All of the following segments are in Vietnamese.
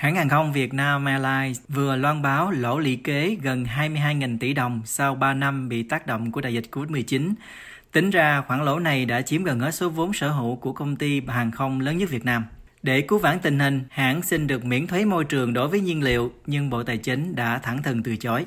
Hãng hàng không Việt Nam Airlines vừa loan báo lỗ lũy kế gần 22.000 tỷ đồng sau 3 năm bị tác động của đại dịch Covid-19. Tính ra, khoản lỗ này đã chiếm gần hết số vốn sở hữu của công ty hàng không lớn nhất Việt Nam. Để cứu vãn tình hình, hãng xin được miễn thuế môi trường đối với nhiên liệu, nhưng Bộ Tài chính đã thẳng thừng từ chối.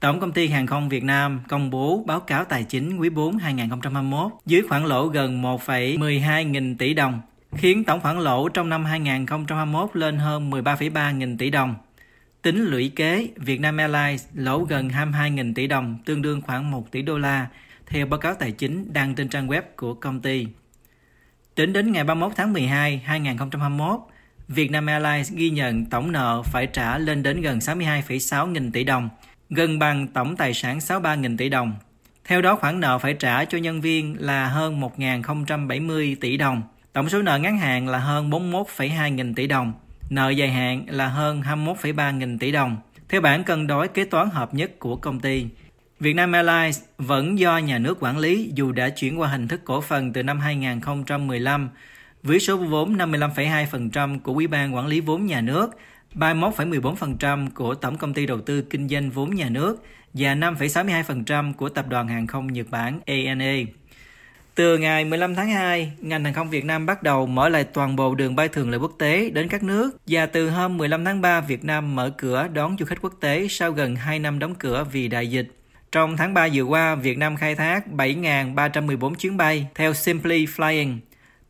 Tổng công ty Hàng không Việt Nam công bố báo cáo tài chính quý 4 2021 dưới khoản lỗ gần 1,12 nghìn tỷ đồng, khiến tổng khoản lỗ trong năm 2021 lên hơn 13,3 nghìn tỷ đồng. Tính lũy kế, Vietnam Airlines lỗ gần 22 nghìn tỷ đồng, tương đương khoảng 1 tỷ đô la, theo báo cáo tài chính đăng trên trang web của công ty. Tính đến ngày 31 tháng 12, 2021, Vietnam Airlines ghi nhận tổng nợ phải trả lên đến gần 62,6 nghìn tỷ đồng, gần bằng tổng tài sản 63 nghìn tỷ đồng. Theo đó, khoản nợ phải trả cho nhân viên là hơn 1.070 tỷ đồng. Tổng số nợ ngắn hạn là hơn 41,2 nghìn tỷ đồng. Nợ dài hạn là hơn 21,3 nghìn tỷ đồng. Theo bản cân đối kế toán hợp nhất của công ty, Vietnam Airlines vẫn do nhà nước quản lý dù đã chuyển qua hình thức cổ phần từ năm 2015 với số vốn 55,2% của Ủy ban quản lý vốn nhà nước, 31,14% của Tổng công ty đầu tư kinh doanh vốn nhà nước và 5,62% của Tập đoàn Hàng không Nhật Bản ANA. Từ ngày 15 tháng 2, ngành hàng không Việt Nam bắt đầu mở lại toàn bộ đường bay thường lệ quốc tế đến các nước và từ hôm 15 tháng 3, Việt Nam mở cửa đón du khách quốc tế sau gần 2 năm đóng cửa vì đại dịch. Trong tháng 3 vừa qua, Việt Nam khai thác 7.314 chuyến bay theo Simply Flying.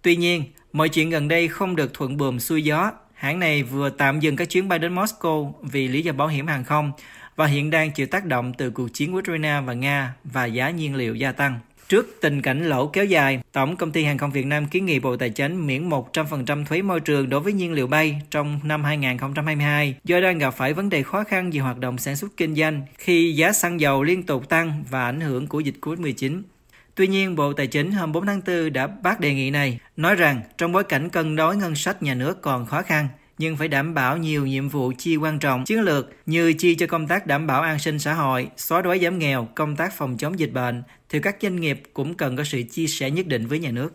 Tuy nhiên, mọi chuyện gần đây không được thuận buồm xuôi gió. Hãng này vừa tạm dừng các chuyến bay đến Moscow vì lý do bảo hiểm hàng không và hiện đang chịu tác động từ cuộc chiến Ukraine và Nga và giá nhiên liệu gia tăng. Trước tình cảnh lỗ kéo dài, Tổng công ty Hàng không Việt Nam kiến nghị Bộ Tài chính miễn 100% thuế môi trường đối với nhiên liệu bay trong năm 2022 do đang gặp phải vấn đề khó khăn về hoạt động sản xuất kinh doanh khi giá xăng dầu liên tục tăng và ảnh hưởng của dịch Covid-19. Tuy nhiên, Bộ Tài chính hôm 4 tháng 4 đã bác đề nghị này, nói rằng trong bối cảnh cân đối ngân sách nhà nước còn khó khăn, nhưng phải đảm bảo nhiều nhiệm vụ chi quan trọng chiến lược như chi cho công tác đảm bảo an sinh xã hội, xóa đói giảm nghèo, công tác phòng chống dịch bệnh, thì các doanh nghiệp cũng cần có sự chia sẻ nhất định với nhà nước.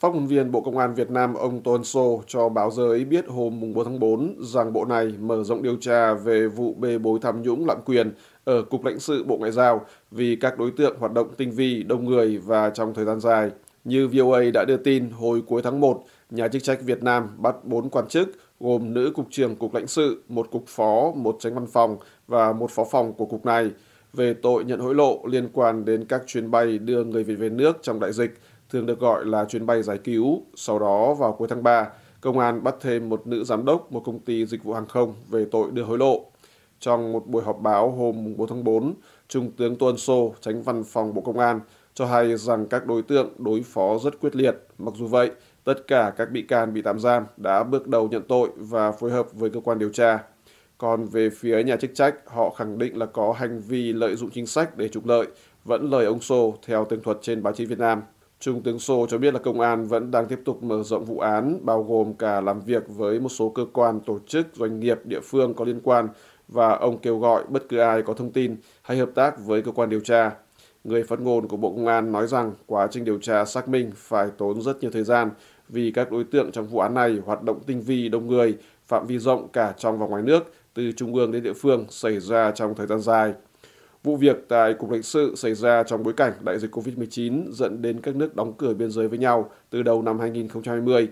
Phát ngôn viên Bộ Công an Việt Nam ông Tôn Sô cho báo giới biết hôm 4 tháng 4 rằng bộ này mở rộng điều tra về vụ bê bối tham nhũng lạm quyền ở Cục lãnh sự Bộ Ngoại giao vì các đối tượng hoạt động tinh vi, đông người và trong thời gian dài. Như VOA đã đưa tin, hồi cuối tháng 1, nhà chức trách Việt Nam bắt 4 quan chức gồm nữ cục trưởng cục lãnh sự, một cục phó, một tránh văn phòng và một phó phòng của cục này về tội nhận hối lộ liên quan đến các chuyến bay đưa người Việt về nước trong đại dịch, thường được gọi là chuyến bay giải cứu. Sau đó vào cuối tháng 3, công an bắt thêm một nữ giám đốc một công ty dịch vụ hàng không về tội đưa hối lộ. Trong một buổi họp báo hôm 4 tháng 4, Trung tướng Tuân Sô, tránh văn phòng Bộ Công an, cho hay rằng các đối tượng đối phó rất quyết liệt. Mặc dù vậy, tất cả các bị can bị tạm giam đã bước đầu nhận tội và phối hợp với cơ quan điều tra. Còn về phía nhà chức trách, họ khẳng định là có hành vi lợi dụng chính sách để trục lợi, vẫn lời ông Sô theo tường thuật trên báo chí Việt Nam. Trung tướng Sô cho biết là công an vẫn đang tiếp tục mở rộng vụ án, bao gồm cả làm việc với một số cơ quan, tổ chức, doanh nghiệp, địa phương có liên quan và ông kêu gọi bất cứ ai có thông tin hay hợp tác với cơ quan điều tra. Người phát ngôn của Bộ Công an nói rằng quá trình điều tra xác minh phải tốn rất nhiều thời gian vì các đối tượng trong vụ án này hoạt động tinh vi đông người, phạm vi rộng cả trong và ngoài nước, từ trung ương đến địa phương xảy ra trong thời gian dài. Vụ việc tại Cục lãnh sự xảy ra trong bối cảnh đại dịch COVID-19 dẫn đến các nước đóng cửa biên giới với nhau từ đầu năm 2020.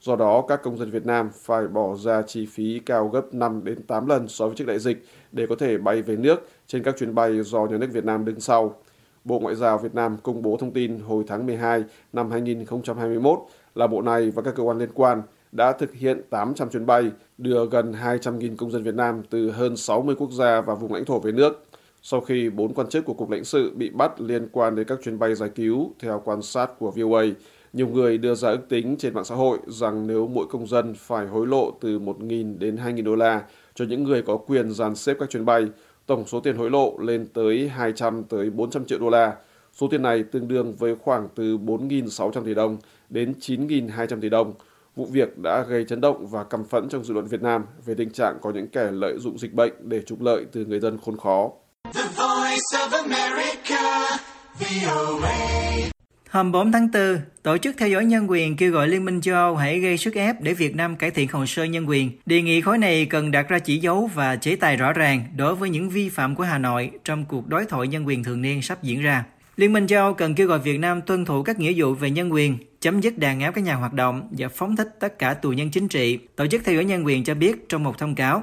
Do đó, các công dân Việt Nam phải bỏ ra chi phí cao gấp 5 đến 8 lần so với trước đại dịch để có thể bay về nước trên các chuyến bay do nhà nước Việt Nam đứng sau. Bộ Ngoại giao Việt Nam công bố thông tin hồi tháng 12 năm 2021 là bộ này và các cơ quan liên quan đã thực hiện 800 chuyến bay đưa gần 200.000 công dân Việt Nam từ hơn 60 quốc gia và vùng lãnh thổ về nước. Sau khi bốn quan chức của Cục lãnh sự bị bắt liên quan đến các chuyến bay giải cứu, theo quan sát của VOA, nhiều người đưa ra ước tính trên mạng xã hội rằng nếu mỗi công dân phải hối lộ từ 1.000 đến 2.000 đô la cho những người có quyền dàn xếp các chuyến bay, tổng số tiền hối lộ lên tới 200 tới 400 triệu đô la. Số tiền này tương đương với khoảng từ 4.600 tỷ đồng đến 9.200 tỷ đồng. Vụ việc đã gây chấn động và căm phẫn trong dư luận Việt Nam về tình trạng có những kẻ lợi dụng dịch bệnh để trục lợi từ người dân khốn khó. The Voice of America, VOA. Hôm 4 tháng 4, Tổ chức Theo dõi Nhân quyền kêu gọi Liên minh châu Âu hãy gây sức ép để Việt Nam cải thiện hồ sơ nhân quyền. Đề nghị khối này cần đặt ra chỉ dấu và chế tài rõ ràng đối với những vi phạm của Hà Nội trong cuộc đối thoại nhân quyền thường niên sắp diễn ra. Liên minh châu Âu cần kêu gọi Việt Nam tuân thủ các nghĩa vụ về nhân quyền, chấm dứt đàn áp các nhà hoạt động và phóng thích tất cả tù nhân chính trị. Tổ chức Theo dõi Nhân quyền cho biết trong một thông cáo,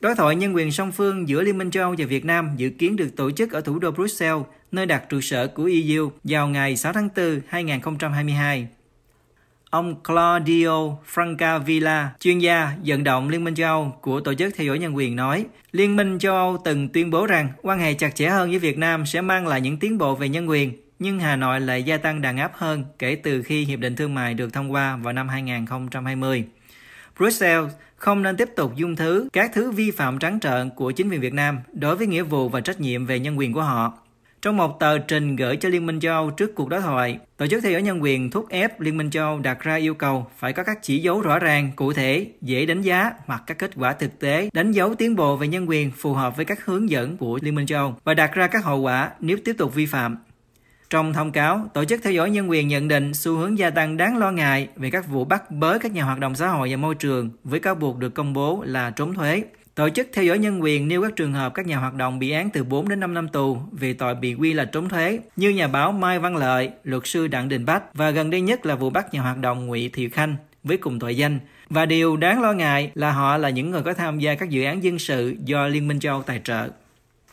Đối thoại nhân quyền song phương giữa Liên minh châu Âu và Việt Nam dự kiến được tổ chức ở thủ đô Brussels, nơi đặt trụ sở của EU vào ngày 6 tháng 4, 2022. Ông Claudio Francavilla, chuyên gia vận động Liên minh châu Âu của Tổ chức Theo dõi Nhân quyền nói, Liên minh châu Âu từng tuyên bố rằng quan hệ chặt chẽ hơn với Việt Nam sẽ mang lại những tiến bộ về nhân quyền, nhưng Hà Nội lại gia tăng đàn áp hơn kể từ khi Hiệp định Thương mại được thông qua vào năm 2020. Brussels không nên tiếp tục dung thứ các thứ vi phạm trắng trợn của chính quyền Việt Nam đối với nghĩa vụ và trách nhiệm về nhân quyền của họ. Trong một tờ trình gửi cho Liên minh châu Âu trước cuộc đối thoại, Tổ chức Theo dõi Nhân quyền thúc ép Liên minh châu Âu đặt ra yêu cầu phải có các chỉ dấu rõ ràng, cụ thể, dễ đánh giá hoặc các kết quả thực tế đánh dấu tiến bộ về nhân quyền phù hợp với các hướng dẫn của Liên minh châu Âu và đặt ra các hậu quả nếu tiếp tục vi phạm. Trong thông cáo, Tổ chức Theo dõi Nhân quyền nhận định xu hướng gia tăng đáng lo ngại về các vụ bắt bớ các nhà hoạt động xã hội và môi trường với cáo buộc được công bố là trốn thuế. Tổ chức Theo dõi Nhân quyền nêu các trường hợp các nhà hoạt động bị án từ 4 đến 5 năm tù vì tội bị quy là trốn thuế, như nhà báo Mai Văn Lợi, luật sư Đặng Đình Bách và gần đây nhất là vụ bắt nhà hoạt động Ngụy Thị Khanh với cùng tội danh. Và điều đáng lo ngại là họ là những người có tham gia các dự án dân sự do Liên minh châu Âu tài trợ.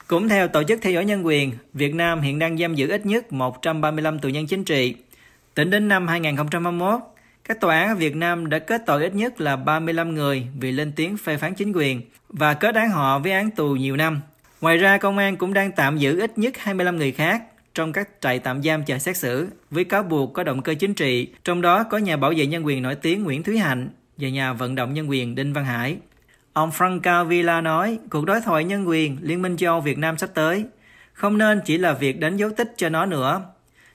Cũng theo Tổ chức Theo dõi Nhân quyền, Việt Nam hiện đang giam giữ ít nhất 135 tù nhân chính trị. Tính đến năm 2021, các tòa án ở Việt Nam đã kết tội ít nhất là 35 người vì lên tiếng phê phán chính quyền và kết án họ với án tù nhiều năm. Ngoài ra, công an cũng đang tạm giữ ít nhất 25 người khác trong các trại tạm giam chờ xét xử với cáo buộc có động cơ chính trị, trong đó có nhà bảo vệ nhân quyền nổi tiếng Nguyễn Thúy Hạnh và nhà vận động nhân quyền Đinh Văn Hải. Ông Franca Villa nói, cuộc đối thoại nhân quyền Liên minh châu Âu Việt Nam sắp tới không nên chỉ là việc đánh dấu tích cho nó nữa.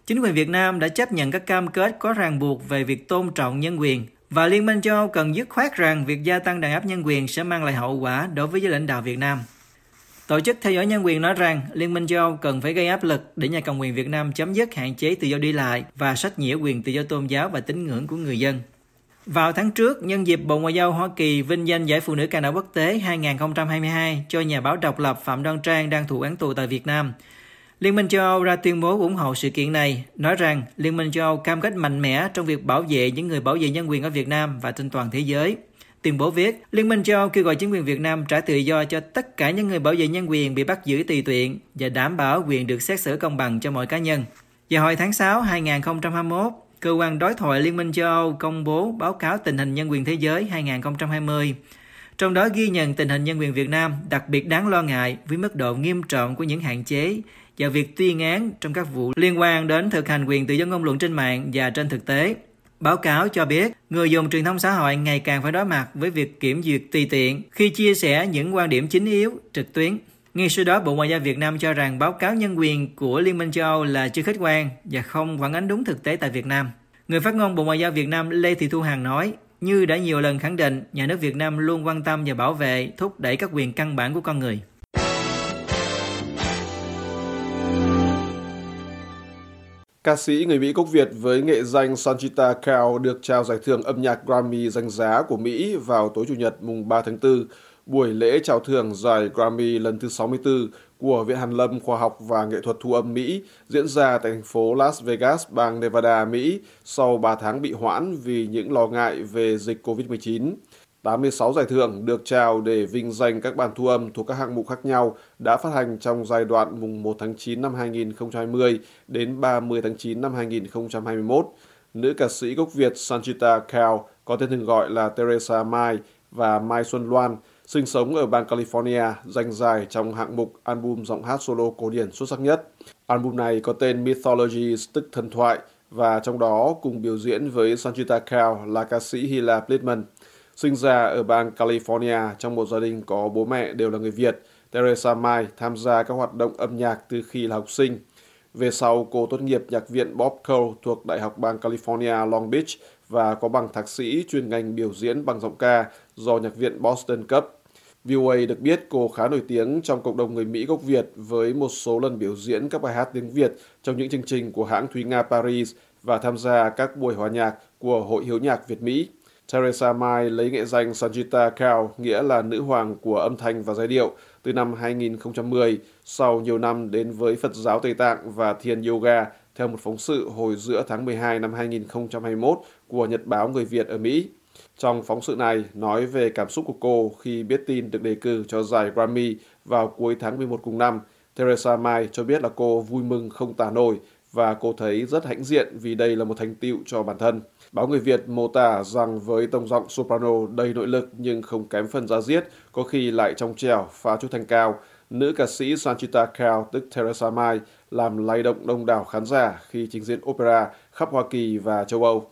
Chính quyền Việt Nam đã chấp nhận các cam kết có ràng buộc về việc tôn trọng nhân quyền và Liên minh châu Âu cần dứt khoát rằng việc gia tăng đàn áp nhân quyền sẽ mang lại hậu quả đối với giới lãnh đạo Việt Nam. Tổ chức theo dõi nhân quyền nói rằng Liên minh châu Âu cần phải gây áp lực để nhà cầm quyền Việt Nam chấm dứt hạn chế tự do đi lại và sách nhiễu quyền tự do tôn giáo và tín ngưỡng của người dân. Vào tháng trước, nhân dịp Bộ Ngoại giao Hoa Kỳ vinh danh Giải Phụ nữ Canada Quốc tế 2022 cho nhà báo độc lập Phạm Đoan Trang đang thụ án tù tại Việt Nam, Liên minh châu Âu ra tuyên bố ủng hộ sự kiện này, nói rằng Liên minh châu Âu cam kết mạnh mẽ trong việc bảo vệ những người bảo vệ nhân quyền ở Việt Nam và trên toàn thế giới. Tuyên bố viết, Liên minh châu Âu kêu gọi chính quyền Việt Nam trả tự do cho tất cả những người bảo vệ nhân quyền bị bắt giữ tùy tiện và đảm bảo quyền được xét xử công bằng cho mọi cá nhân. Vào hồi tháng 6 2021, Cơ quan đối thoại Liên minh châu Âu công bố báo cáo tình hình nhân quyền thế giới 2020. Trong đó ghi nhận tình hình nhân quyền Việt Nam đặc biệt đáng lo ngại với mức độ nghiêm trọng của những hạn chế và việc tuyên án trong các vụ liên quan đến thực hành quyền tự do ngôn luận trên mạng và trên thực tế. Báo cáo cho biết, người dùng truyền thông xã hội ngày càng phải đối mặt với việc kiểm duyệt tùy tiện khi chia sẻ những quan điểm chính yếu trực tuyến. Ngay sau đó, Bộ Ngoại giao Việt Nam cho rằng báo cáo nhân quyền của Liên minh châu Âu là chưa khách quan và không phản ánh đúng thực tế tại Việt Nam. Người phát ngôn Bộ Ngoại giao Việt Nam Lê Thị Thu Hằng nói, như đã nhiều lần khẳng định, nhà nước Việt Nam luôn quan tâm và bảo vệ, thúc đẩy các quyền căn bản của con người. Ca sĩ người Mỹ gốc Việt với nghệ danh Sanchita Kao được trao giải thưởng âm nhạc Grammy danh giá của Mỹ vào tối Chủ nhật mùng 3 tháng 4 buổi lễ trao thưởng giải Grammy lần thứ 64 của Viện Hàn lâm Khoa học và Nghệ thuật Thu âm Mỹ diễn ra tại thành phố Las Vegas, bang Nevada, Mỹ sau 3 tháng bị hoãn vì những lo ngại về dịch COVID-19. 86 giải thưởng được trao để vinh danh các bản thu âm thuộc các hạng mục khác nhau đã phát hành trong giai đoạn mùng 1 tháng 9 năm 2020 đến 30 tháng 9 năm 2021. Nữ ca sĩ gốc Việt Sanchita Kao có tên thường gọi là Teresa Mai và Mai Xuân Loan sinh sống ở bang California, danh giải trong hạng mục album giọng hát solo cổ điển xuất sắc nhất. Album này có tên Mythology, tức thần thoại, và trong đó cùng biểu diễn với Sanjita Kao là ca sĩ Hila Blitman. Sinh ra ở bang California trong một gia đình có bố mẹ đều là người Việt, Teresa Mai tham gia các hoạt động âm nhạc từ khi là học sinh. Về sau, cô tốt nghiệp nhạc viện Bob Cole thuộc Đại học bang California Long Beach và có bằng thạc sĩ chuyên ngành biểu diễn bằng giọng ca do nhạc viện Boston cấp. VOA được biết cô khá nổi tiếng trong cộng đồng người Mỹ gốc Việt với một số lần biểu diễn các bài hát tiếng Việt trong những chương trình của hãng Thúy Nga Paris và tham gia các buổi hòa nhạc của Hội Hiếu nhạc Việt Mỹ. Teresa Mai lấy nghệ danh Sanjita Kaur, nghĩa là nữ hoàng của âm thanh và giai điệu, từ năm 2010 sau nhiều năm đến với Phật giáo Tây Tạng và Thiền Yoga theo một phóng sự hồi giữa tháng 12 năm 2021 của Nhật báo Người Việt ở Mỹ. Trong phóng sự này nói về cảm xúc của cô khi biết tin được đề cử cho giải Grammy vào cuối tháng 11 cùng năm, Theresa May cho biết là cô vui mừng không tả nổi và cô thấy rất hãnh diện vì đây là một thành tựu cho bản thân. Báo Người Việt mô tả rằng với tông giọng soprano đầy nội lực nhưng không kém phần giá diết, có khi lại trong trẻo, phá chút thanh cao, nữ ca sĩ Sanchita Kao tức Theresa May làm lay động đông đảo khán giả khi trình diễn opera khắp Hoa Kỳ và châu Âu.